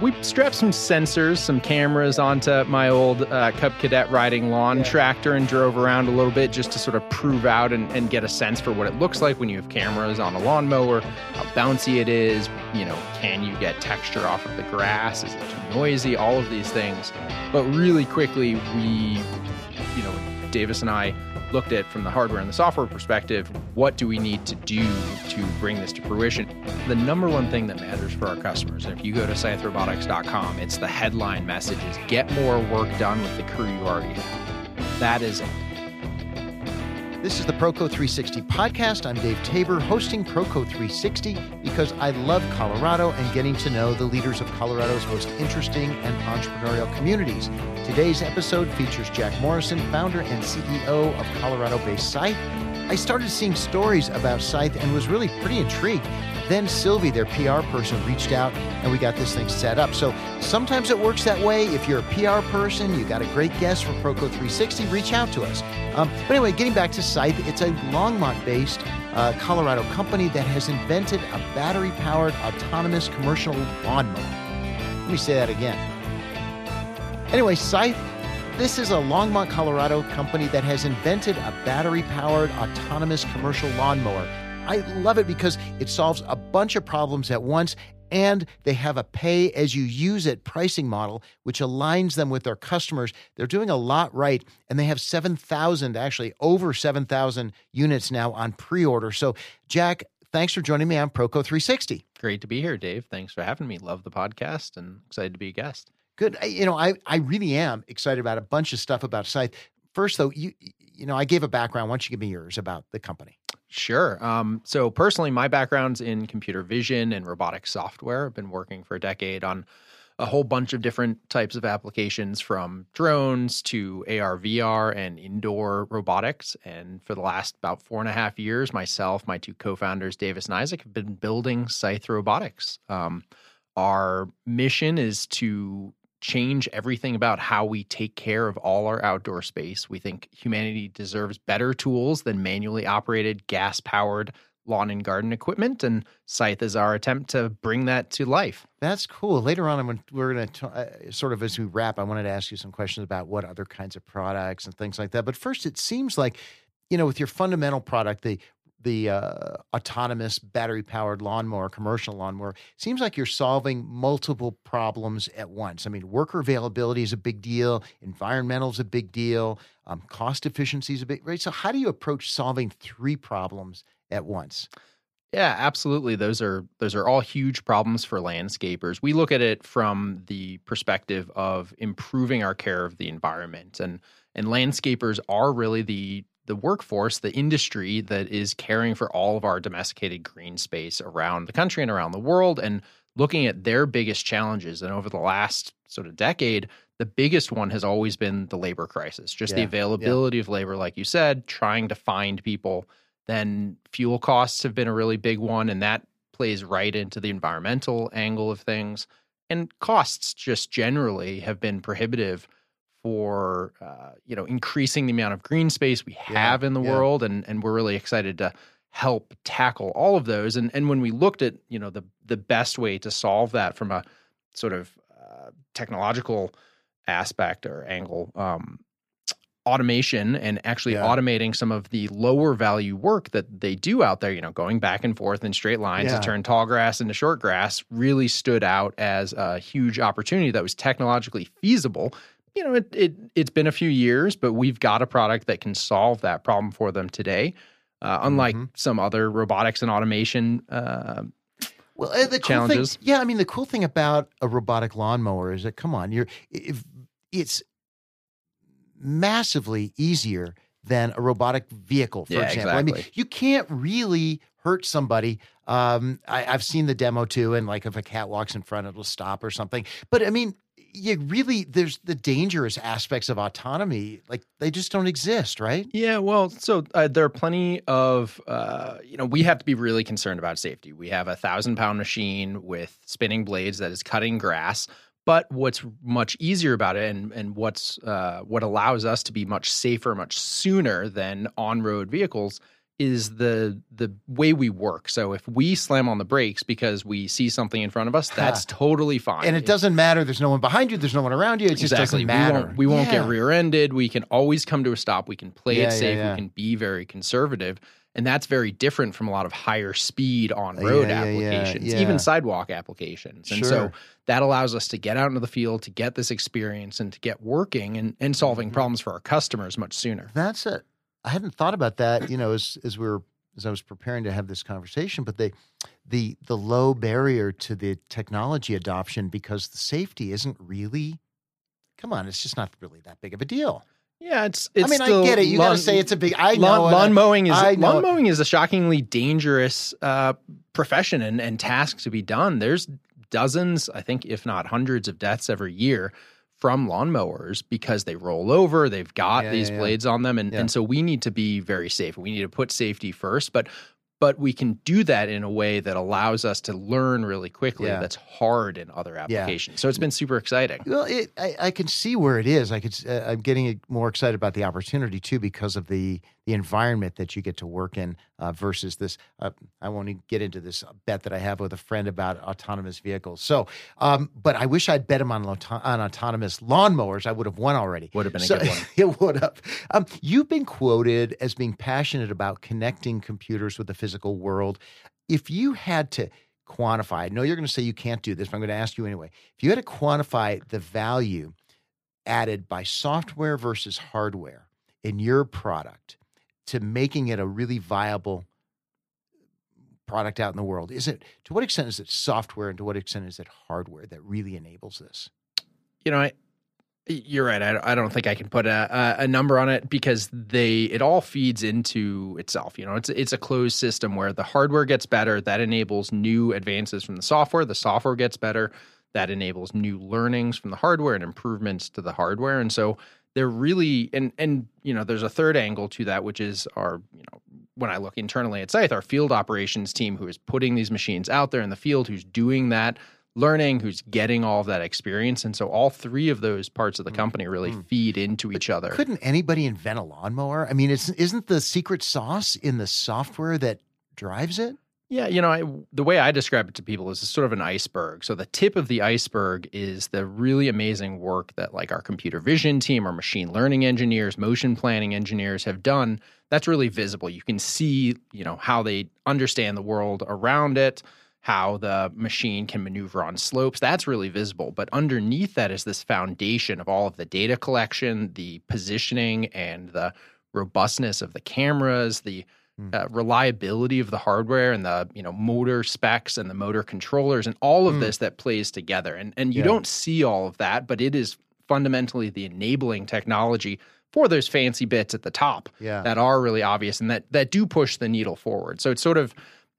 we strapped some sensors, some cameras onto my old uh, Cub Cadet riding lawn yeah. tractor and drove around a little bit just to sort of prove out and, and, get a sense for what it looks like when you have cameras on a lawnmower, how bouncy it is. You know, can you get texture off of the grass? Is it too noisy? All of these things. But really quickly, we, you know, Davis and I looked at from the hardware and the software perspective, what do we need to do to bring this to fruition? The number one thing that matters for our customers, and if you go to scytherobotics.com, it's the headline messages get more work done with the crew you already have. That is it. This is the Proco 360 podcast. I'm Dave Tabor, hosting Proco 360 because I love Colorado and getting to know the leaders of Colorado's most interesting and entrepreneurial communities. Today's episode features Jack Morrison, founder and CEO of Colorado based Scythe. I started seeing stories about Scythe and was really pretty intrigued. Then Sylvie, their PR person, reached out and we got this thing set up. So sometimes it works that way. If you're a PR person, you got a great guest for Proco 360, reach out to us. Um, but anyway, getting back to Scythe, it's a Longmont based uh, Colorado company that has invented a battery powered autonomous commercial lawnmower. Let me say that again. Anyway, Scythe this is a Longmont, Colorado company that has invented a battery powered autonomous commercial lawnmower. I love it because it solves a bunch of problems at once and they have a pay as you use it pricing model which aligns them with their customers. They're doing a lot right and they have 7000 actually over 7000 units now on pre-order. So jack thanks for joining me on proco 360 great to be here dave. Thanks for having me. Love the podcast and excited to be a guest good you know i, I really am excited about a bunch of stuff about scythe first though you you know i gave a background why don't you give me yours about the company Sure. Um, so personally, my background's in computer vision and robotic software. I've been working for a decade on a whole bunch of different types of applications from drones to AR, VR, and indoor robotics. And for the last about four and a half years, myself, my two co founders, Davis and Isaac, have been building Scythe Robotics. Um, our mission is to change everything about how we take care of all our outdoor space. We think humanity deserves better tools than manually operated, gas powered lawn and garden equipment. And Scythe is our attempt to bring that to life. That's cool. Later on, I'm, we're going to uh, sort of as we wrap, I wanted to ask you some questions about what other kinds of products and things like that. But first, it seems like you know, with your fundamental product, the the uh, autonomous battery powered lawnmower, commercial lawnmower, seems like you're solving multiple problems at once. I mean, worker availability is a big deal, environmental is a big deal, um, cost efficiency is a big right. So, how do you approach solving three problems at once? Yeah, absolutely. Those are those are all huge problems for landscapers. We look at it from the perspective of improving our care of the environment and and landscapers are really the the workforce, the industry that is caring for all of our domesticated green space around the country and around the world and looking at their biggest challenges. And over the last sort of decade, the biggest one has always been the labor crisis, just yeah, the availability yeah. of labor, like you said, trying to find people. Then fuel costs have been a really big one, and that plays right into the environmental angle of things. And costs just generally have been prohibitive for uh, you know increasing the amount of green space we have yeah, in the yeah. world, and and we're really excited to help tackle all of those. And and when we looked at you know the the best way to solve that from a sort of uh, technological aspect or angle, um, automation and actually yeah. automating some of the lower value work that they do out there, you know, going back and forth in straight lines yeah. to turn tall grass into short grass really stood out as a huge opportunity that was technologically feasible you know, it, it it's been a few years, but we've got a product that can solve that problem for them today. Uh, unlike mm-hmm. some other robotics and automation uh, well, uh, the challenges. Cool thing, yeah, I mean, the cool thing about a robotic lawnmower is that come on, you're if it's massively easier than a robotic vehicle, for yeah, example. Exactly. I mean, you can't really hurt somebody. Um, I, have seen the demo too, and like if a cat walks in front, it'll stop or something. But I mean, you really there's the dangerous aspects of autonomy like they just don't exist right? Yeah well so uh, there are plenty of uh, you know we have to be really concerned about safety. We have a thousand pound machine with spinning blades that is cutting grass but what's much easier about it and, and what's uh, what allows us to be much safer much sooner than on-road vehicles is the the way we work. So if we slam on the brakes because we see something in front of us, that's totally fine. And it doesn't matter. There's no one behind you. There's no one around you. It just doesn't matter. We won't, we won't Yeah. get rear-ended. We can always come to a stop. We can play Yeah, it safe. yeah. We can be very conservative. And that's very different from a lot of higher speed on road applications, even sidewalk applications. And Sure. so that allows us to get out into the field, to get this experience and to get working and, and solving Mm-hmm. problems for our customers much sooner. That's it. I hadn't thought about that, you know, as as we were as I was preparing to have this conversation, but the the the low barrier to the technology adoption because the safety isn't really come on, it's just not really that big of a deal. Yeah, it's it's I mean, I get it. You got to say it's a big I know lawn, lawn mowing is I lawn mowing is a shockingly dangerous uh, profession and, and task to be done. There's dozens, I think, if not hundreds of deaths every year from lawnmowers because they roll over, they've got Yeah, these yeah, yeah. blades on them, and, Yeah. and so we need to be very safe. We need to put safety first, but but we can do that in a way that allows us to learn really quickly. Yeah. That's hard in other applications. So it's been super exciting. Well, it, I, I can see where it is. I could. Uh, I'm getting more excited about the opportunity too because of the the environment that you get to work in uh, versus this. Uh, I won't get into this bet that I have with a friend about autonomous vehicles. So, um, but I wish I'd bet him on auto- on autonomous lawnmowers. I would have won already. Would have been a So- good one. it would have. Um, you've been quoted as being passionate about connecting computers with the physical world. If you had to quantify, I know you're going to say you can't do this, but I'm going to ask you anyway. If you had to quantify the value added by software versus hardware in your product to making it a really viable product out in the world, is it to what extent is it software and to what extent is it hardware that really enables this? you know, I, you're right. I, I don't think I can put a, a, number on it because they it all feeds into itself. You know, it's it's a closed system where the hardware gets better, that enables new advances from the software. The software gets better, that enables new learnings from the hardware and improvements to the hardware. And so they're really and and you know, there's a third angle to that, which is our you know when I look internally at Scythe, our field operations team who is putting these machines out there in the field, who's doing that learning, who's getting all of that experience. And so all three of those parts of the mm. company really mm. feed into each other. Couldn't anybody invent a lawnmower? I mean, it's isn't the secret sauce in the software that drives it? Yeah, you know, I, the way I describe it to people is it's sort of an iceberg. So the tip of the iceberg is the really amazing work that like our computer vision team, our machine learning engineers, motion planning engineers have done. That's really visible. You can see, you know, how they understand the world around it, how the machine can maneuver on slopes. That's really visible. But underneath that is this foundation of all of the data collection, the positioning, and the robustness of the cameras, the uh, reliability of the hardware and the you know motor specs and the motor controllers and all of Mm. this that plays together and and you Yeah. don't see all of that but it is fundamentally the enabling technology for those fancy bits at the top Yeah. that are really obvious and that that do push the needle forward so it's sort of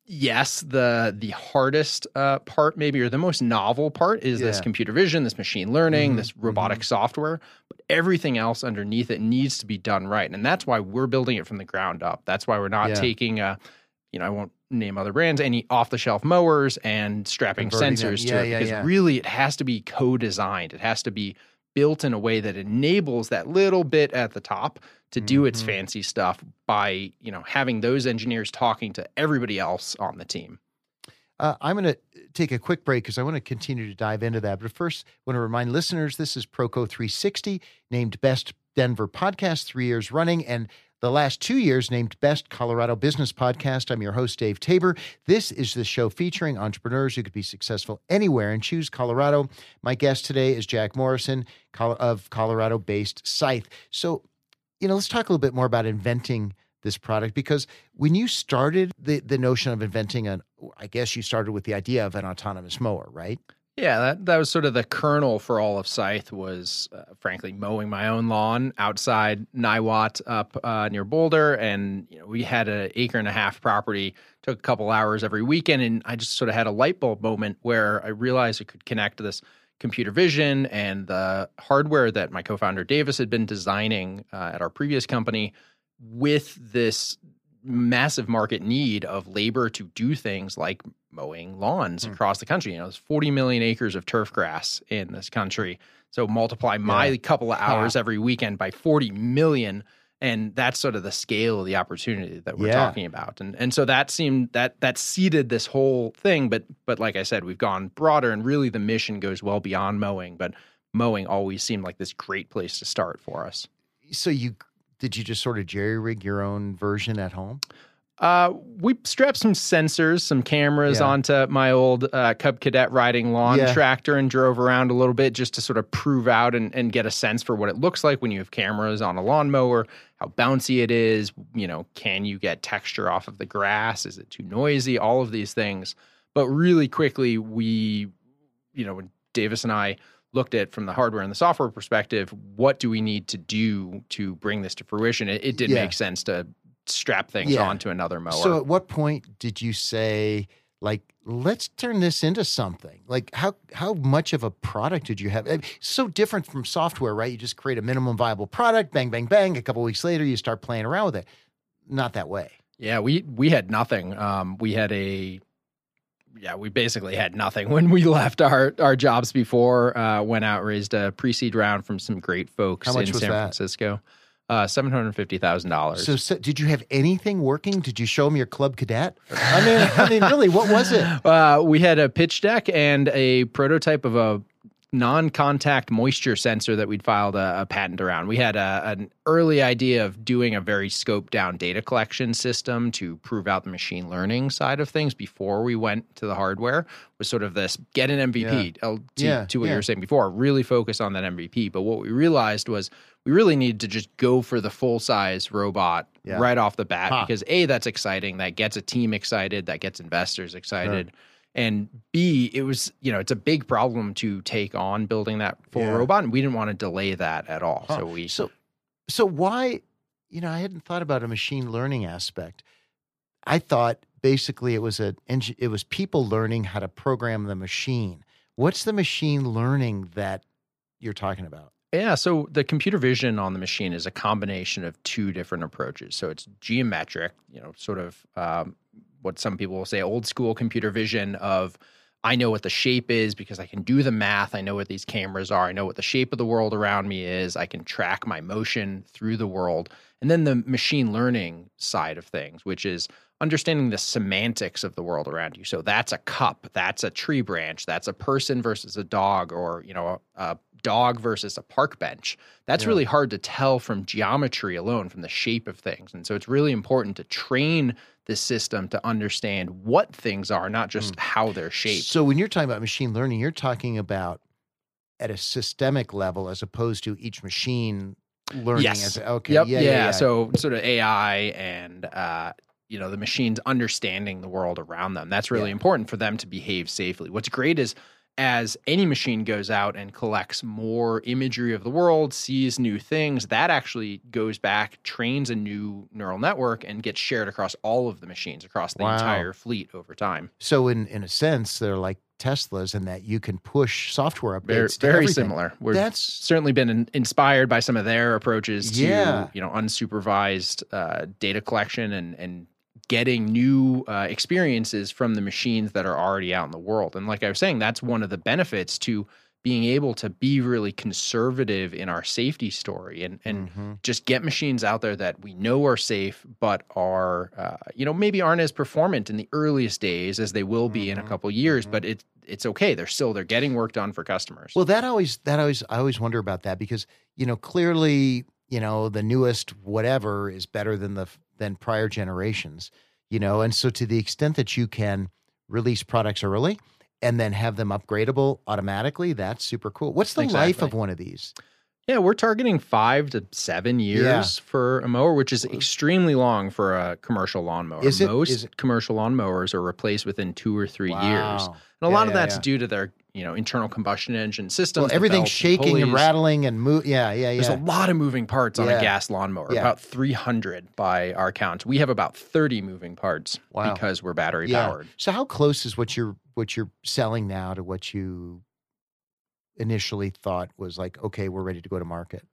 yes the the hardest uh, part maybe or the most novel part is this computer vision this machine learning Mhm, this robotic software but everything else underneath it needs to be done right. And that's why we're building it from the ground up. That's why we're not Yeah. taking a you know i won't name other brands any off the shelf mowers and strapping Converting sensors Yeah, to it yeah, because really it has to be co-designed. It has to be built in a way that enables that little bit at the top to do its Mhm. fancy stuff by you know having those engineers talking to everybody else on the team Uh, I'm going to take a quick break because I want to continue to dive into that. But first, I want to remind listeners this is Proco 360, named Best Denver Podcast three years running, and the last two years named Best Colorado Business Podcast. I'm your host, Dave Tabor. This is the show featuring entrepreneurs who could be successful anywhere and choose Colorado. My guest today is Jack Morrison of Colorado based Scythe. So, you know, let's talk a little bit more about inventing this product because when you started the, the notion of inventing an I guess you started with the idea of an autonomous mower, right? Yeah, that, that was sort of the kernel for all of Scythe was, uh, frankly, mowing my own lawn outside Niwot up uh, near Boulder. And, you know, we had an acre and a half property, took a couple hours every weekend. And I just sort of had a light bulb moment where I realized I could connect to this computer vision and the hardware that my co-founder Davis had been designing uh, at our previous company with this massive market need of labor to do things like mowing lawns Hmm. across the country. You know, there's 40 million acres of turf grass in this country. So multiply my Yeah. couple of hours every weekend by 40 million and that's sort of the scale of the opportunity that we're Yeah. talking about and and so that seemed that that seeded this whole thing but but like i said we've gone broader and really the mission goes well beyond mowing but mowing always seemed like this great place to start for us So you did you just sort of jerry rig your own version at home? Uh, we strapped some sensors, some cameras Yeah. onto my old uh, Cub Cadet riding lawn Yeah. tractor and drove around a little bit just to sort of prove out and, and get a sense for what it looks like when you have cameras on a lawnmower, how bouncy it is. You know, can you get texture off of the grass? Is it too noisy? All of these things. But really quickly, we, you know, when Davis and I looked at from the hardware and the software perspective, what do we need to do to bring this to fruition? It, it did Yeah. make sense to strap things Yeah. onto another mower. So at what point did you say like let's turn this into something? Like how how much of a product did you have? Eh, So different from software, right? You just create a minimum viable product, bang bang bang, a couple weeks later you start playing around with it. Not that way. yeah, we we had nothing. Um, we had a yeah, we basically had nothing when we left our our jobs before. Uh, went out raised a pre seed round from some great folks in San that? Francisco. Uh, seven hundred fifty thousand dollars. So, so did you have anything working? Did you show them your club cadet? I mean, I mean, really, what was it? Uh, we had a pitch deck and a prototype of a non-contact moisture sensor that we'd filed a, a patent around. We had a, an early idea of doing a very scoped down data collection system to prove out the machine learning side of things before we went to the hardware. Was sort of this get an MVP uh, to, Yeah, to what yeah. you were saying before. Really focus on that MVP. But what we realized was we really needed to just go for the full size robot Yeah. right off the bat Huh. because a that's exciting that gets a team excited that gets investors excited and b it was you know it's a big problem to take on building that full Yeah. robot and we didn't want to delay that at all Huh. so we So, so why? You know, I hadn't thought about a machine learning aspect. I thought basically it was a it was people learning how to program the machine. What's the machine learning that you're talking about? Yeah, so the computer vision on the machine is a combination of two different approaches. So it's geometric, you know, sort of um, what some people will say old school computer vision of I know what the shape is because I can do the math. I know what these cameras are. I know what the shape of the world around me is. I can track my motion through the world. And then the machine learning side of things, which is understanding the semantics of the world around you. So that's a cup, that's a tree branch, that's a person versus a dog, or you know, a, a dog versus a park bench. That's Yeah. really hard to tell from geometry alone, from the shape of things. And so it's really important to train the system to understand what things are, not just how they're shaped. So when you're talking about machine learning, you're talking about at a systemic level as opposed to each machine learning Yes. as okay. Yep. Yeah, Yeah, yeah, yeah. So sort of AI and uh, you know the machines understanding the world around them. That's really Yeah. important for them to behave safely. What's great is as any machine goes out and collects more imagery of the world, sees new things, that actually goes back, trains a new neural network, and gets shared across all of the machines across the Wow. entire fleet over time. So in in a sense, they're like Teslas in that you can push software updates. Very, very similar. We've That's- certainly been in, inspired by some of their approaches to Yeah. you know unsupervised uh, data collection and and getting new uh, experiences from the machines that are already out in the world. And like I was saying, that's one of the benefits to being able to be really conservative in our safety story and and Mhm. just get machines out there that we know are safe, but are uh, you know maybe aren't as performant in the earliest days as they will be in a Mhm. couple years. Mhm. But it's it's okay. They're still they're getting work done for customers. Well, that always that always I always wonder about that because you know clearly you know the newest whatever is better than the than prior generations, you know, and so to the extent that you can release products early and then have them upgradable automatically, that's super cool. What's the life of one of these? Yeah, we're targeting five to seven years for a mower, which is extremely long for a commercial lawnmower. Is it- Most is it- commercial lawnmowers are replaced within two or three years. And a Yeah, lot of yeah, that's yeah. due to their, you know, internal combustion engine systems. Well, everything's shaking and pulleys. rattling and move. Yeah, yeah, yeah. There's a lot of moving parts on Yeah. a gas lawnmower, Yeah. about 300 by our count. We have about 30 moving parts Wow. because we're battery yeah. powered. So how close is what you're what you're selling now to what you initially thought was like? Okay, we're ready to go to market.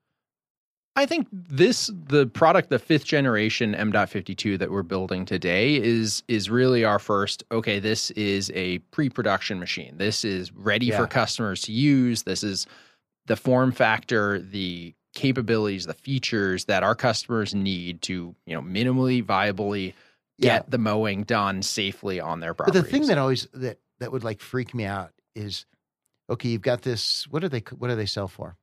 I think this the product, the fifth generation M.52 that we're building today is is really our first. Okay, this is a pre-production machine. This is ready Yeah. for customers to use. This is the form factor, the capabilities, the features that our customers need to, you know, minimally viably get Yeah. the mowing done safely on their But the thing that always that that would like freak me out is, okay, you've got this. What do they what do they sell for?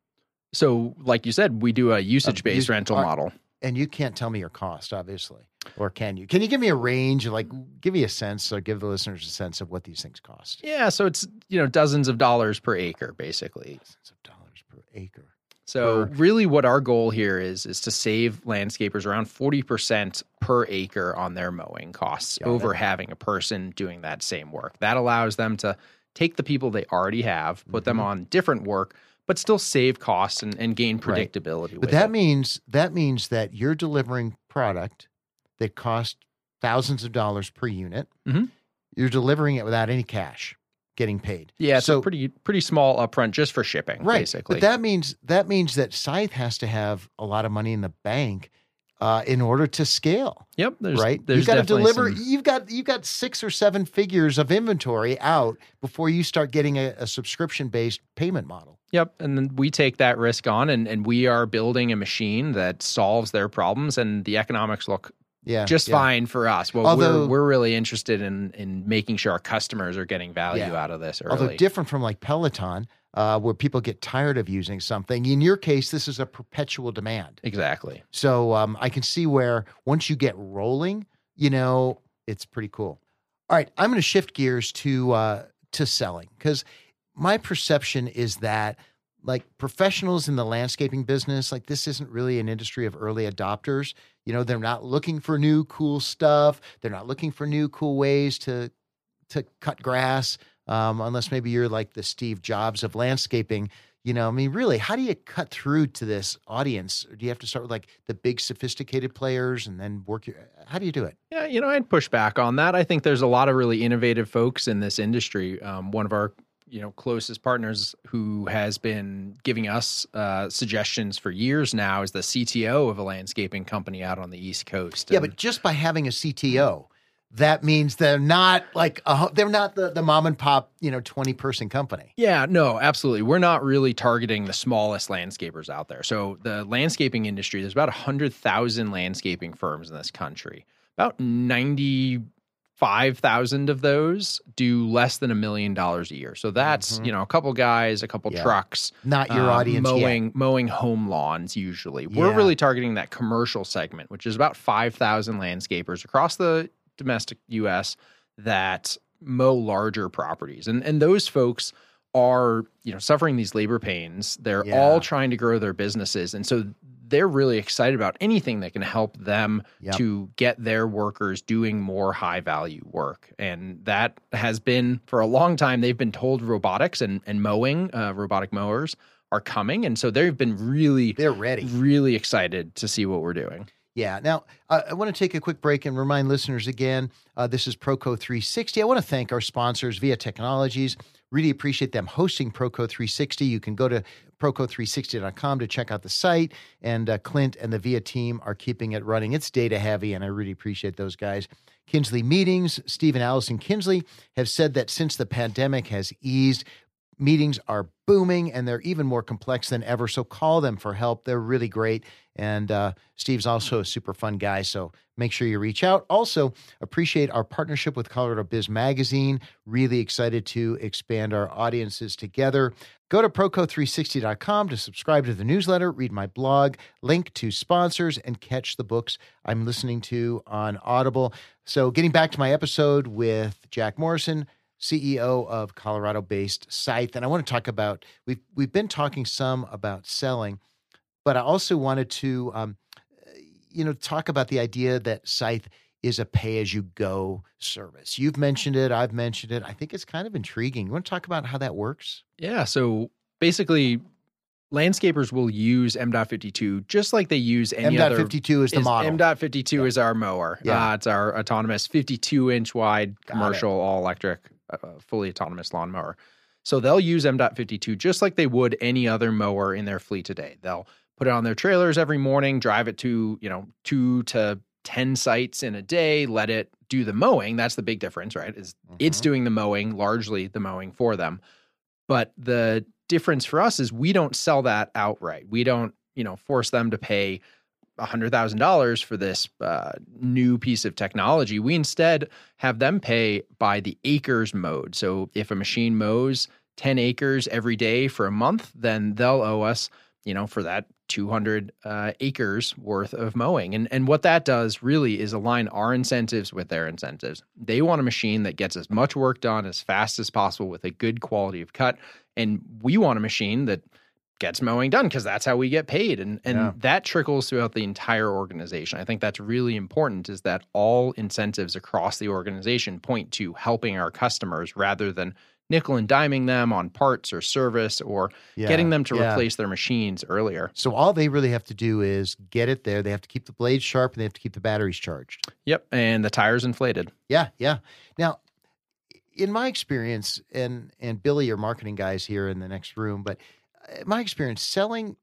so, like you said, we do a um, usage based use- rental are- model. And you can't tell me your cost, obviously, or can you? Can you give me a range? Like, give me a sense, or give the listeners a sense of what these things cost. Yeah, so it's you know dozens of dollars per acre, basically. Thousands of dollars per acre. So Per- really, what our goal here is is to save landscapers around forty percent per acre on their mowing costs Got over it. having a person doing that same work. That allows them to take the people they already have, put them Mhm. on different work, but still save costs and, and gain Right. predictability. But with that it. means that means that you're delivering product that costs thousands of dollars per unit. Mhm. You're delivering it without any cash getting paid. yeah, it's so- a pretty pretty small upfront just for shipping, right. basically. But that means that means that Scythe has to have a lot of money in the bank uh, in order to scale. yep, there's right? There's you've got to deliver. some- You've got you've got six or seven figures of inventory out before you start getting a, a subscription based payment model. Yep. And then we take that risk on and, and we are building a machine that solves their problems and the economics look Yeah, just yeah. fine for us. Well, Although- we're, we're really interested in in making sure our customers are getting value Yeah. out of this early. Although different from like Peloton, uh, where people get tired of using something. In your case, this is a perpetual demand. exactly. So um, I can see where once you get rolling, you know, it's pretty cool. All right, I'm going to shift gears to uh, to selling because my perception is that like professionals in the landscaping business, like this isn't really an industry of early adopters. You know, they're not looking for new cool stuff. They're not looking for new cool ways to to cut grass, um, unless maybe you're like the Steve Jobs of landscaping. You know, I mean, really, how do you cut through to this audience? Or Do you have to start with like the big sophisticated players and then work your? How do you do it? Yeah, you know, I'd push back on that. I think there's a lot of really innovative folks in this industry. Um, one of our you know closest partners who has been giving us uh, suggestions for years now is the CTO of a landscaping company out on the East Coast. Yeah, And- but just by having a CTO, that means they're not like a, they're not the the mom and pop, you know, twenty person company. Yeah, no, absolutely. We're not really targeting the smallest landscapers out there. So the landscaping industry, there's about 100,000 landscaping firms in this country. About 95,000 of those do less than a million dollars a year. So that's, Mhm. you know, a couple guys, a couple Yeah. trucks, Not your uh, audience yet. mowing mowing home lawns usually. We're really targeting that commercial segment, which is about 5,000 landscapers across the domestic US that mow larger properties. And and those folks are, you know, suffering these labor pains. They're Yeah. all trying to grow their businesses. And so they're really excited about anything that can help them Yep. to get their workers doing more high value work. And that has been for a long time, they've been told robotics and, and mowing, uh, robotic mowers are coming. And so they've been really, They're ready. really excited to see what we're doing. Yeah. Now, uh, I want to take a quick break and remind listeners again uh, this is Proco 360. I want to thank our sponsors, Via Technologies. Really appreciate them hosting Proco 360. You can go to proco360.com to check out the site, and uh, Clint and the Via team are keeping it running. It's data heavy, and I really appreciate those guys. Kinsley Meetings, Steve and Allison Kinsley have said that since the pandemic has eased, meetings are booming and they're even more complex than ever. So call them for help. They're really great. And uh, Steve's also a super fun guy. So make sure you reach out. Also, appreciate our partnership with Colorado Biz Magazine. Really excited to expand our audiences together. Go to Proco360.com to subscribe to the newsletter, read my blog, link to sponsors, and catch the books I'm listening to on Audible. So, getting back to my episode with Jack Morrison, CEO of Colorado-based Scythe, and I want to talk about we've we've been talking some about selling, but I also wanted to, um, you know, talk about the idea that Scythe is a pay-as-you-go service. You've mentioned it, I've mentioned it. I think it's kind of intriguing. You want to talk about how that works? Yeah. So basically, landscapers will use M.52 just like they use any other. M.52 is the is- model. M.52 Yeah. is our mower. Yeah. Uh, it's our autonomous 52 inch wide Got commercial all electric, uh, fully autonomous lawn mower. So they'll use M.52 just like they would any other mower in their fleet today. They'll put it on their trailers every morning, drive it to, you know, two to 10 sites in a day, let it do the mowing. That's the big difference, right? Is it's Mhm. doing the mowing, largely the mowing for them. But the difference for us is we don't sell that outright. We don't you know force them to pay $100,000 for this uh, new piece of technology. We instead have them pay by the acres mowed. So if a machine mows 10 acres every day for a month, then they'll owe us, you know, for that 200 uh, acres worth of mowing. And and what that does really is align our incentives with their incentives. They want a machine that gets as much work done as fast as possible with a good quality of cut, and we want a machine that gets mowing done because that's how we get paid and and yeah. that trickles throughout the entire organization. I think that's really important is that all incentives across the organization point to helping our customers rather than nickel and diming them on parts or service or yeah, getting them to yeah. replace their machines earlier. So all they really have to do is get it there. They have to keep the blades sharp and they have to keep the batteries charged. Yep and the tires inflated. Yeah yeah. Now in my experience and and billy your marketing guys here in the next room but my experience selling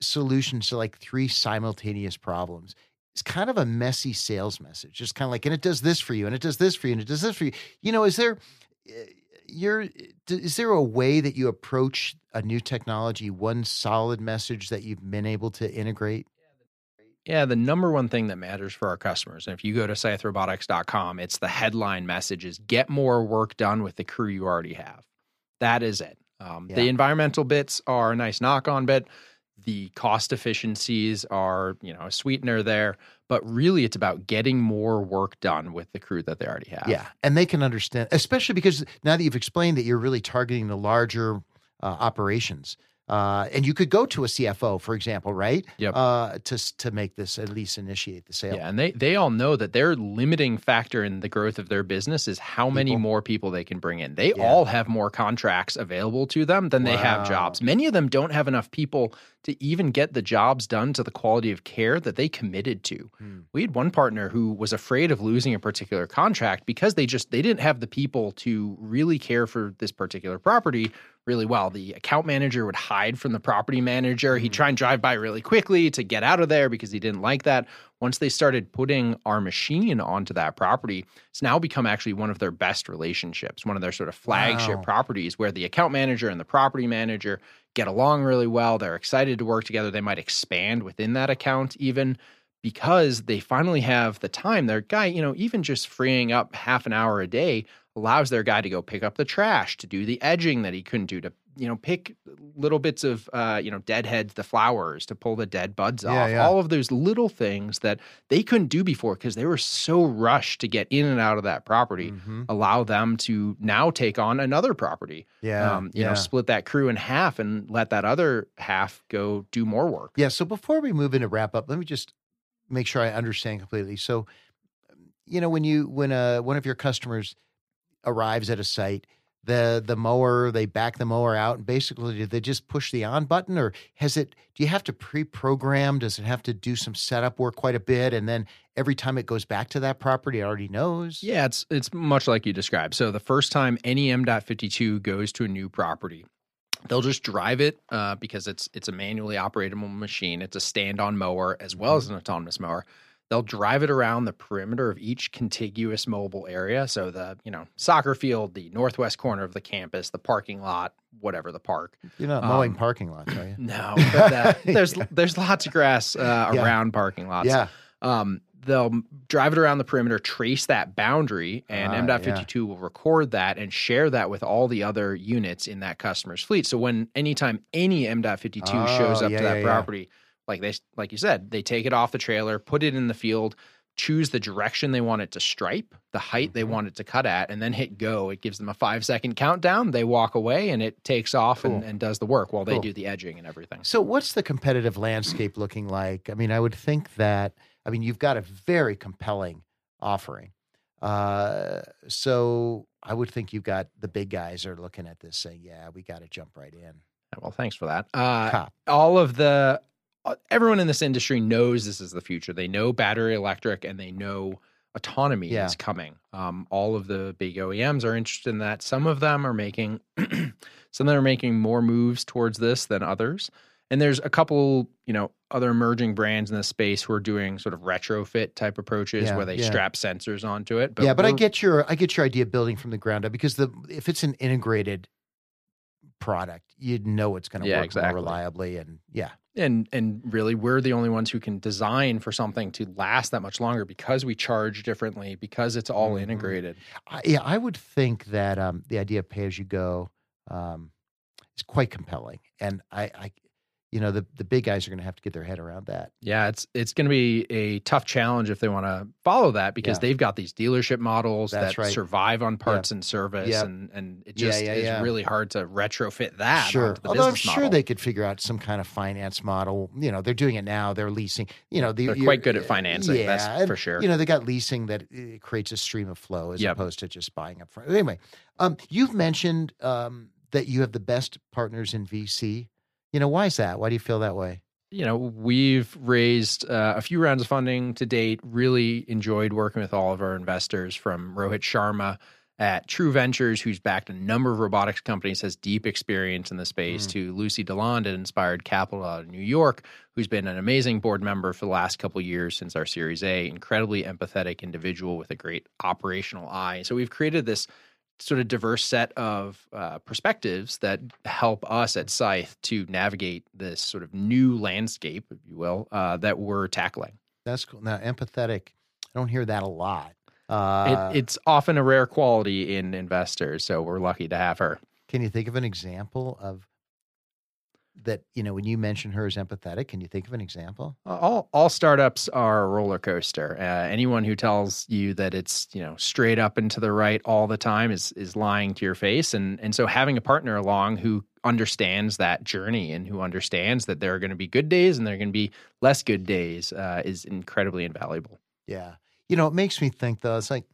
solutions to like three simultaneous problems is kind of a messy sales message. Just kind of like, and it does this for you, and it does this for you, and it does this for you. You know, is there eh, you're is there a way that you approach a new technology, one solid message that you've been able to integrate? Yeah, the number one thing that matters for our customers, and if you go to scytherobotics.com, it's the headline message is get more work done with the crew you already have. That is it. Um, yeah. The environmental bits are a nice knock on bit. The cost efficiencies are, you know, a sweetener there, but really it's about getting more work done with the crew that they already have. Yeah. And they can understand, especially because now that you've explained that you're really targeting the larger uh, operations. Uh, and you could go to a CFO, for example, right? Yep. Uh, to to make this at least initiate the sale. Yeah, and they they all know that their limiting factor in the growth of their business is how many more people they can bring in. They yeah. all have more contracts available to them than wow. they have jobs. Many of them don't have enough people to even get the jobs done to the quality of care that they committed to. Hmm. We had one partner who was afraid of losing a particular contract because they just they didn't have the people to really care for this particular property really well. The account manager would hide from the property manager. He'd mm-hmm. try and drive by really quickly to get out of there because he didn't like that. Once they started putting our machine onto that property, it's now become actually one of their best relationships, one of their sort of flagship wow. properties where the account manager and the property manager get along really well. They're excited to work together. They might expand within that account even because they finally have the time. Their guy, you know, even just freeing up half an hour a day allows their guy to go pick up the trash, to do the edging that he couldn't do, to you know pick little bits of uh, you know deadheads, the flowers, to pull the dead buds yeah, off. Yeah. All of those little things that they couldn't do before because they were so rushed to get in and out of that property. Mm-hmm. Allow them to now take on another property. Yeah, um, you yeah. know, split that crew in half and let that other half go do more work. Yeah. So before we move into wrap up, let me just make sure I understand completely. So, you know, when you when uh one of your customers arrives at a site, the the mower they back the mower out and basically do they just push the on button or has it do you have to pre-program? Does it have to do some setup work quite a bit and then every time it goes back to that property it already knows? Yeah it's it's much like you described. So the first time any m.52 goes to a new property they'll just drive it uh, because it's it's a manually operatable machine. It's a stand-on mower as well as an autonomous mower They'll drive it around the perimeter of each contiguous mobile area. So the, you know, soccer field, the northwest corner of the campus, the parking lot, whatever the park. You're not mowing um, parking lots, are you? No, but uh, there's there's lots of grass uh, yeah. around parking lots. Yeah. Um, they'll drive it around the perimeter, trace that boundary, and uh, M.52 yeah. will record that and share that with all the other units in that customer's fleet. So when anytime any M.52 oh, shows up yeah, to that property like they like you said, they take it off the trailer, put it in the field, choose the direction they want it to stripe, the height they mm-hmm. want it to cut at, and then hit go. It gives them a five second countdown. They walk away and it takes off cool. and, and, does the work while they do the edging and everything. So, what's the competitive landscape looking like? I mean, I would think that, I mean, you've got a very compelling offering. Uh, so, I would think you've got the big guys are looking at this saying, yeah, we got to jump right in. Well, thanks for that. Uh, all of the everyone in this industry knows this is the future. They know battery electric and they know autonomy yeah. is coming. Um, all of the big OEMs are interested in that. Some of them are making some of them are making more moves towards this than others. And there's a couple, you know, other emerging brands in this space who are doing sort of retrofit type approaches yeah, where they yeah. strap sensors onto it. But yeah, but I get your I get your idea of building from the ground up because the if it's an integrated product, you know it's going to work exactly. more reliably and yeah and and really we're the only ones who can design for something to last that much longer because we charge differently because it's all Mhm. integrated I, yeah, I would think that um, the idea of pay as you go um, is quite compelling, and I, I, you know, the the big guys are going to have to get their head around that. yeah it's it's going to be a tough challenge if they want to follow that because Yeah. they've got these dealership models That's that right. survive on parts and service Yep. and and it just yeah, is yeah. really hard to retrofit that sure, although I'm sure model. they could figure out some kind of finance model. You know, they're doing it now. They're leasing. You know, the, They're quite good at financing, Yeah, that's and, for sure. You know, they got leasing that uh, creates a stream of flow as Yep. opposed to just buying up front. Anyway, um, you've mentioned um, that you have the best partners in VC. You know, why is that? Why do you feel that way? you know, we've raised uh, a few rounds of funding to date. Really enjoyed working with all of our investors from Rohit Sharma at True Ventures, who's backed a number of robotics companies, has deep experience in the space, Mm. to Lucy Deland at Inspired Capital out of New York, who's been an amazing board member for the last couple of years since our Series A. Incredibly empathetic individual with a great operational eye. So we've created this sort of diverse set of uh, perspectives that help us at Scythe to navigate this sort of new landscape, if you will, uh, that we're tackling. That's cool. Now, empathetic. I don't hear that a lot. Uh, it, it's often a rare quality in investors, so we're lucky to have her. Can you think of an example of that? You know, when you mention her as empathetic, can you think of an example? All all startups are a roller coaster. Uh, anyone who tells you that it's you know straight up and to the right all the time is is lying to your face. And and so having a partner along who understands that journey and who understands that there are going to be good days and there are going to be less good days uh, is incredibly invaluable. Yeah. You know, it makes me think though. It's like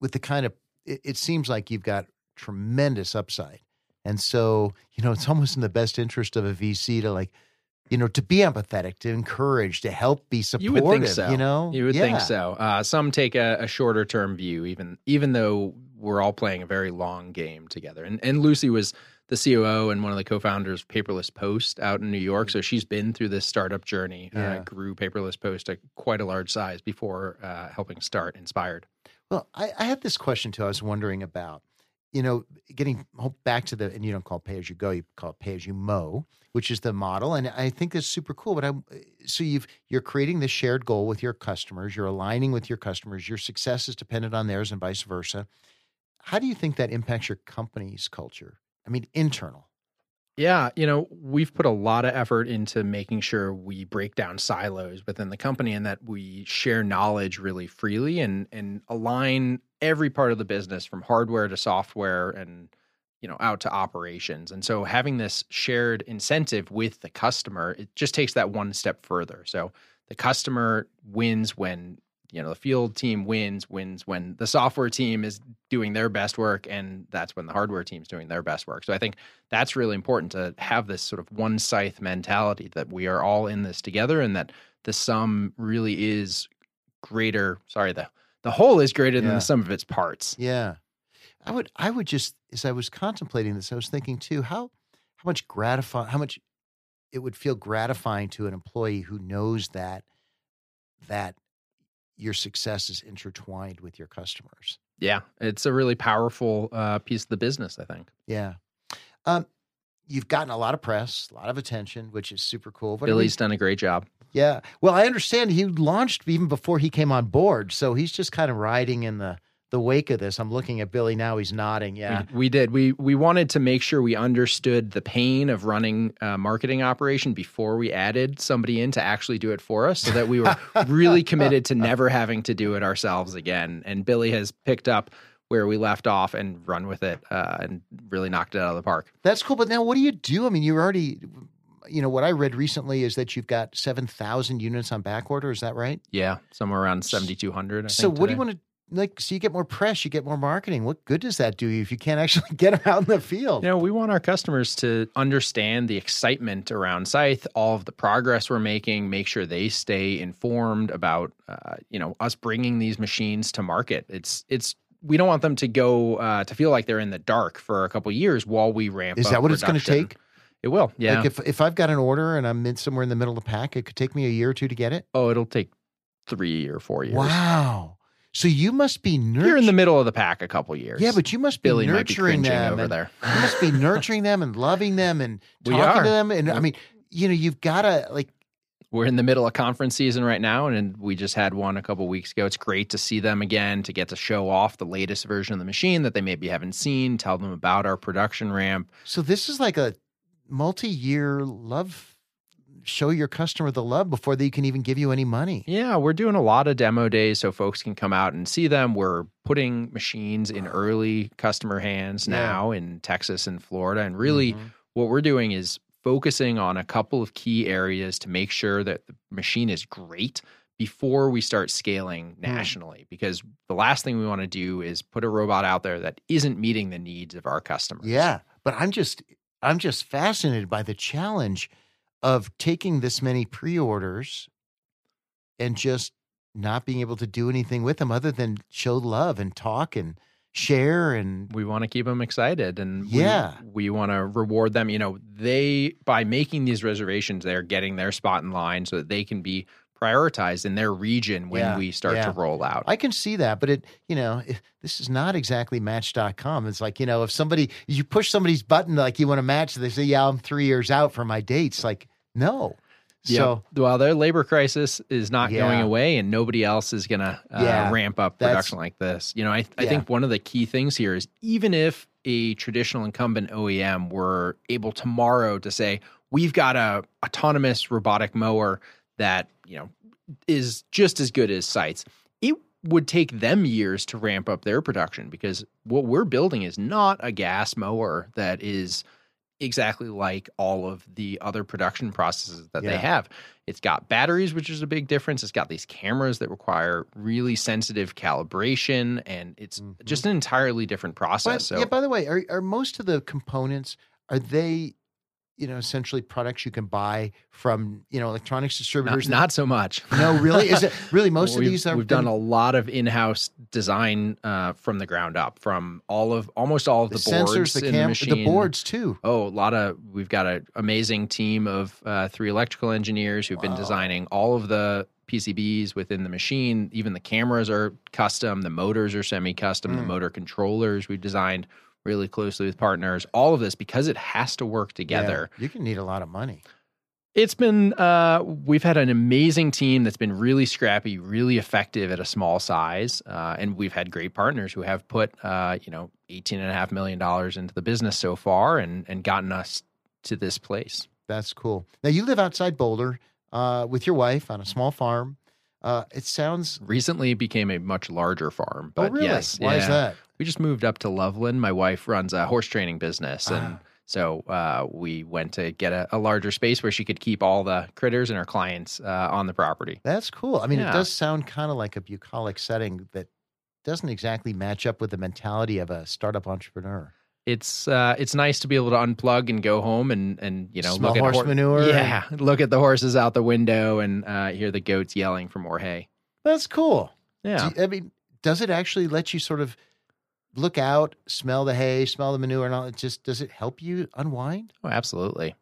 with the kind of it, it seems like you've got tremendous upside, and so you know it's almost in the best interest of a VC to like. You know, to be empathetic, to encourage, to help, be supportive. You would think so. You know, You would Yeah. think so. Uh, some take a, a shorter term view, even even though we're all playing a very long game together. And and Lucy was the COO and one of the co-founders of Paperless Post out in New York, so she's been through this startup journey. Yeah. Uh, grew Paperless Post to quite a large size before uh, helping start Inspired. Well, I, I had this question too. I was wondering about, you know, getting back to the, and you don't call pay as you go, you call it pay as you mow, which is the model, and I think that's super cool. But I'm so you've you're creating this shared goal with your customers, you're aligning with your customers, your success is dependent on theirs, and vice versa. How do you think that impacts your company's culture? I mean, internal. Yeah, you know, we've put a lot of effort into making sure we break down silos within the company and that we share knowledge really freely and and align every part of the business from hardware to software and you know out to operations. And so having this shared incentive with the customer, it just takes that one step further. So the customer wins when you know the field team wins wins when the software team is doing their best work and that's when the hardware team's doing their best work so i think that's really important to have this sort of one scythe mentality that we are all in this together and that the sum really is greater sorry the the whole is greater than Yeah. the sum of its parts Yeah, I would. I would just as I was contemplating this, I was thinking too how how much gratifying, how much it would feel gratifying to an employee who knows that that your success is intertwined with your customers. yeah it's a really powerful uh, piece of the business i think Yeah. Um, you've gotten a lot of press, a lot of attention, which is super cool. What we- billy's done a great job yeah. Well, I understand he launched even before he came on board, so he's just kind of riding in the the wake of this. I'm looking at Billy now; he's nodding. Yeah. We, we did. We we wanted to make sure we understood the pain of running a marketing operation before we added somebody in to actually do it for us, so that we were really committed to never having to do it ourselves again. And Billy has picked up where we left off and run with it uh, and really knocked it out of the park. That's cool. But now, what do you do? I mean, you're already, you know, what I read recently is that you've got 7,000 units on back order. Is that right? Yeah, somewhere around seventy two hundred. So, what do you want to, like, so you get more press, you get more marketing. What good does that do you if you can't actually get them out in the field? You know, we want our customers to understand the excitement around Scythe, all of the progress we're making, make sure they stay informed about, uh, you know, us bringing these machines to market. It's it's we don't want them to go uh, to feel like they're in the dark for a couple years while we ramp. Is that what it's going to take? It will. Yeah. Like, if, if I've got an order and I'm in somewhere in the middle of the pack, it could take me a year or two to get it. oh, it'll take three or four years. Wow. So, you must be nurturing. You're in the middle of the pack a couple years. Yeah, but you must be Billy might be nurturing them. over and- there. You must be nurturing them and loving them and talking to them. And I mean, you know, you've got to like we're in the middle of conference season right now, and we just had one a couple weeks ago. It's great to see them again, to get to show off the latest version of the machine that they maybe haven't seen, tell them about our production ramp. So this is like a multi-year love show your customer the love before they can even give you any money. Yeah, we're doing a lot of demo days so folks can come out and see them. We're putting machines in early customer hands Yeah. now in Texas and Florida. And really, Mhm. what we're doing is focusing on a couple of key areas to make sure that the machine is great before we start scaling Hmm. nationally. Because the last thing we want to do is put a robot out there that isn't meeting the needs of our customers. Yeah, but I'm just I'm just fascinated by the challenge of taking this many pre-orders and just not being able to do anything with them other than show love and talk and share and we want to keep them excited and Yeah. we, we want to reward them you know they by making these reservations they're getting their spot in line so that they can be prioritized in their region when Yeah, we start yeah. to roll out I can see that, but it, you know, it- this is not exactly match.com. It's like, you know, if somebody, you push somebody's button, like you want to match, they say, yeah, I'm three years out for my dates. Like, no. So, while their labor crisis is not going away and nobody else is going to uh, Yeah, ramp up production like this you know I, I think one of the key things here is even if a traditional incumbent oem were able tomorrow to say we've got a autonomous robotic mower that you know is just as good as Scythe it would take them years to ramp up their production because what we're building is not a gas mower that is exactly like all of the other production processes that Yeah. they have. It's got batteries, which is a big difference. It's got these cameras that require really sensitive calibration, and it's Mhm. just an entirely different process. but, so yeah, by the way, are, are most of the components, are they, you know, essentially products you can buy from, you know, electronics distributors? not so much. no, really? Is it really most of these are? we've done a lot of in-house design uh, from the ground up, from all of almost all of the, the, sensors, boards the in cam, the machine. boards too. Oh, a lot of we've got an amazing team of uh, three electrical engineers who've been designing all of the PCBs within the machine. Even the cameras are custom, the motors are semi-custom, the Mm. motor controllers we've designed really closely with partners. All of this because it has to work together. Yeah, you can need a lot of money. It's been uh, we've had an amazing team that's been really scrappy, really effective at a small size, uh, and we've had great partners who have put uh, you know eighteen and a half million dollars into the business so far, and and gotten us to this place. That's cool. Now you live outside Boulder uh, with your wife on a small farm. Uh, it sounds. Recently became a much larger farm, but oh, really? yes, Why is that? We just moved up to Loveland. My wife runs a horse training business, and Ah. so uh, we went to get a, a larger space where she could keep all the critters and her clients uh, on the property. That's cool. I mean, it does sound kind of like a bucolic setting that doesn't exactly match up with the mentality of a startup entrepreneur. It's uh it's nice to be able to unplug and go home and and you know Smell look at horse manure Yeah, look at the horses out the window and uh, hear the goats yelling for more hay. That's cool. Yeah, you- I mean, does it actually let you sort of look out, smell the hay, smell the manure, and all? It just does it help you unwind? oh, absolutely.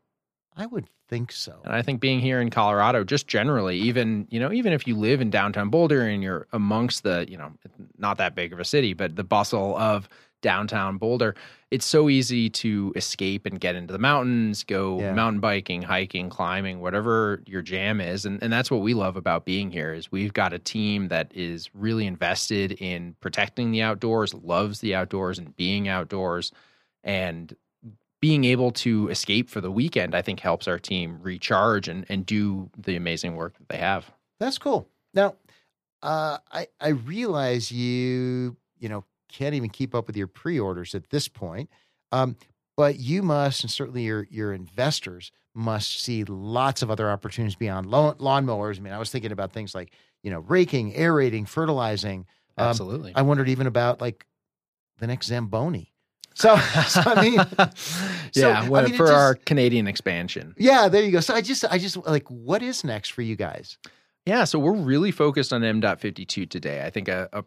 I would think so. And I think being here in Colorado, just generally, even you know, even if you live in downtown Boulder and you're amongst the you know, not that big of a city, but the bustle of downtown Boulder, it's so easy to escape and get into the mountains, go Yeah. mountain biking, hiking, climbing, whatever your jam is. And and that's what we love about being here is we've got a team that is really invested in protecting the outdoors, loves the outdoors and being outdoors and being able to escape for the weekend, I think helps our team recharge and, and do the amazing work that they have. That's cool. Now, uh, I I realize you you know can't even keep up with your pre-orders at this point, um, but you must, and certainly your your investors must see lots of other opportunities beyond lawn lawnmowers. I mean, I was thinking about things like you know raking, aerating, fertilizing. Um, Absolutely. I wondered even about like the next Zamboni. So, so I mean, so, yeah, I mean, for just- our Canadian expansion. yeah, there you go. So I just I just like what is next for you guys? Yeah, so we're really focused on M.52 today. I think a, a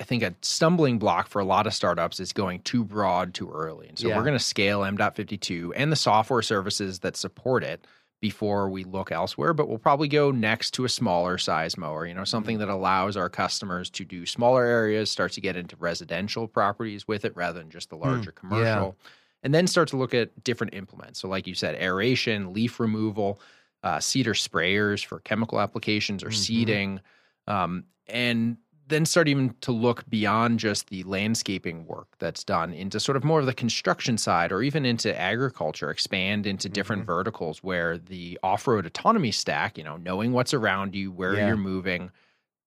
I think a stumbling block for a lot of startups is going too broad too early. And so Yeah. we're going to scale M.52 and the software services that support it before we look elsewhere, but we'll probably go next to a smaller size mower, you know, something that allows our customers to do smaller areas, start to get into residential properties with it rather than just the larger commercial. and then start to look at different implements. So, like you said, aeration, leaf removal, uh, seeder sprayers for chemical applications or Mhm. seeding, um, and then start even to look beyond just the landscaping work that's done into sort of more of the construction side or even into agriculture, expand into different Mhm. verticals where the off road autonomy stack, you know, knowing what's around you, where Yeah. you're moving,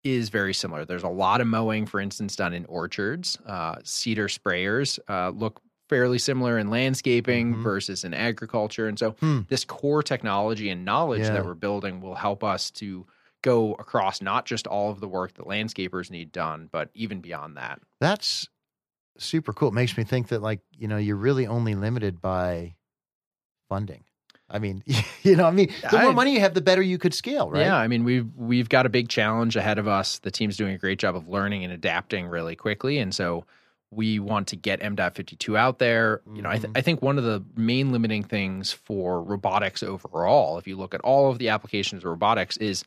is very similar. There's a lot of mowing, for instance, done in orchards. Uh, seeder sprayers uh, look fairly similar in landscaping Mhm. versus in agriculture. And so, Hmm. this core technology and knowledge Yeah. that we're building will help us to go across not just all of the work that landscapers need done, but even beyond that. That's super cool. It makes me think that, like, you know, you're really only limited by funding. I mean, you know, I mean, the more I- money you have, the better you could scale, right? Yeah, I mean we've we've got a big challenge ahead of us. The team's doing a great job of learning and adapting really quickly, and so we want to get M.52 out there. You know, I, th- Mhm. I think one of the main limiting things for robotics overall, if you look at all of the applications of robotics, is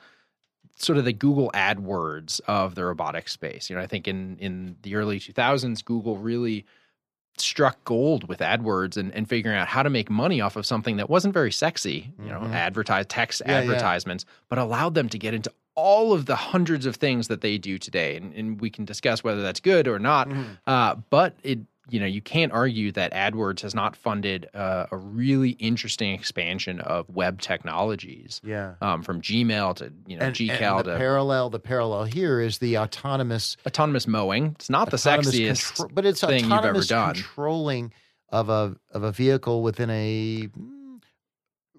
sort of the Google AdWords of the robotic space. You know, I think in in the early 2000s, Google really struck gold with AdWords and, and figuring out how to make money off of something that wasn't very sexy, you know, Mhm. advertise text Yeah, yeah. advertisements, but allowed them to get into all of the hundreds of things that they do today. And, and we can discuss whether that's good or not. Mhm. Uh, but it, you know, you can't argue that AdWords has not funded uh, a really interesting expansion of web technologies, Yeah. um, from Gmail to you know And, GCal and the to parallel, the parallel here is the autonomous, autonomous mowing. It's not the sexiest. contro- but it's thing you've ever autonomous done. controlling of a of a vehicle within a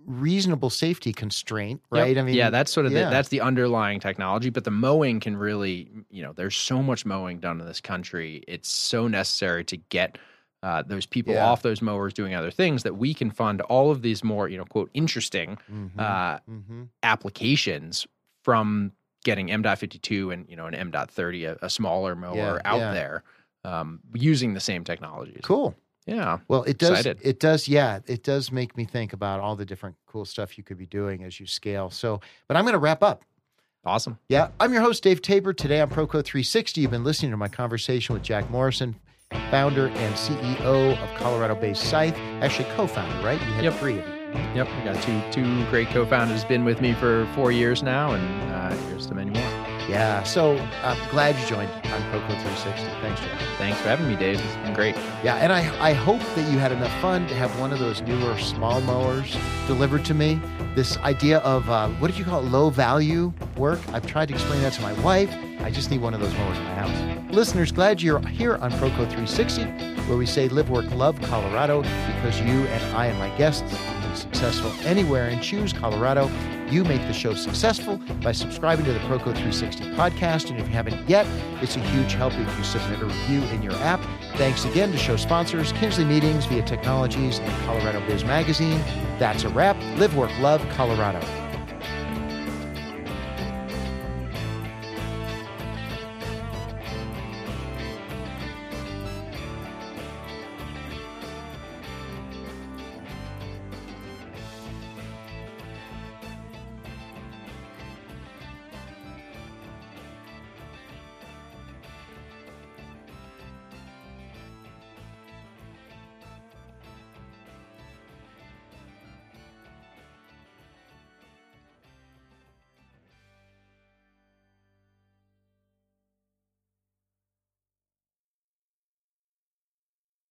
reasonable safety constraint, Yep. right? I mean, yeah, that's sort of yeah. the, that's the underlying technology. But the mowing can really, you know, there's so much mowing done in this country. It's so necessary to get uh, those people Yeah. off those mowers doing other things that we can fund all of these more, you know, quote interesting Mhm, uh, mhm. applications from getting M.52 and you know an M.30, a, a smaller mower Yeah, out there um, using the same technologies. cool. Yeah. Well, it does. Excited. It does. Yeah, it does make me think about all the different cool stuff you could be doing as you scale. So, but I'm going to wrap up. Awesome. Yeah, I'm your host, Dave Tabor. Today on Proco 360, you've been listening to my conversation with Jack Morrison, founder and CEO of Colorado based Scythe. Actually, co founder, right? You had Yep. three of you. Yep. We got two two great co-founders been with me for four years now, and uh, here's to many more. Yeah, so I'm glad you joined on Proco 360. Thanks, Jack. Thanks for having me, Dave. It's been great. Yeah, and I, I hope that you had enough fun to have one of those newer small mowers delivered to me. This idea of, uh, what did you call it, low value work? I've tried to explain that to my wife. I just need one of those mowers in my house. Listeners, glad you're here on Proco 360, where we say live, work, love Colorado because you and I and my guests can be successful anywhere and choose Colorado. You make the show successful by subscribing to the Proco 360 podcast. And if you haven't yet, it's a huge help if you submit a review in your app. Thanks again to show sponsors, Kinsley Meetings, Via Technologies, and Colorado Biz Magazine. That's a wrap. Live, work, love Colorado.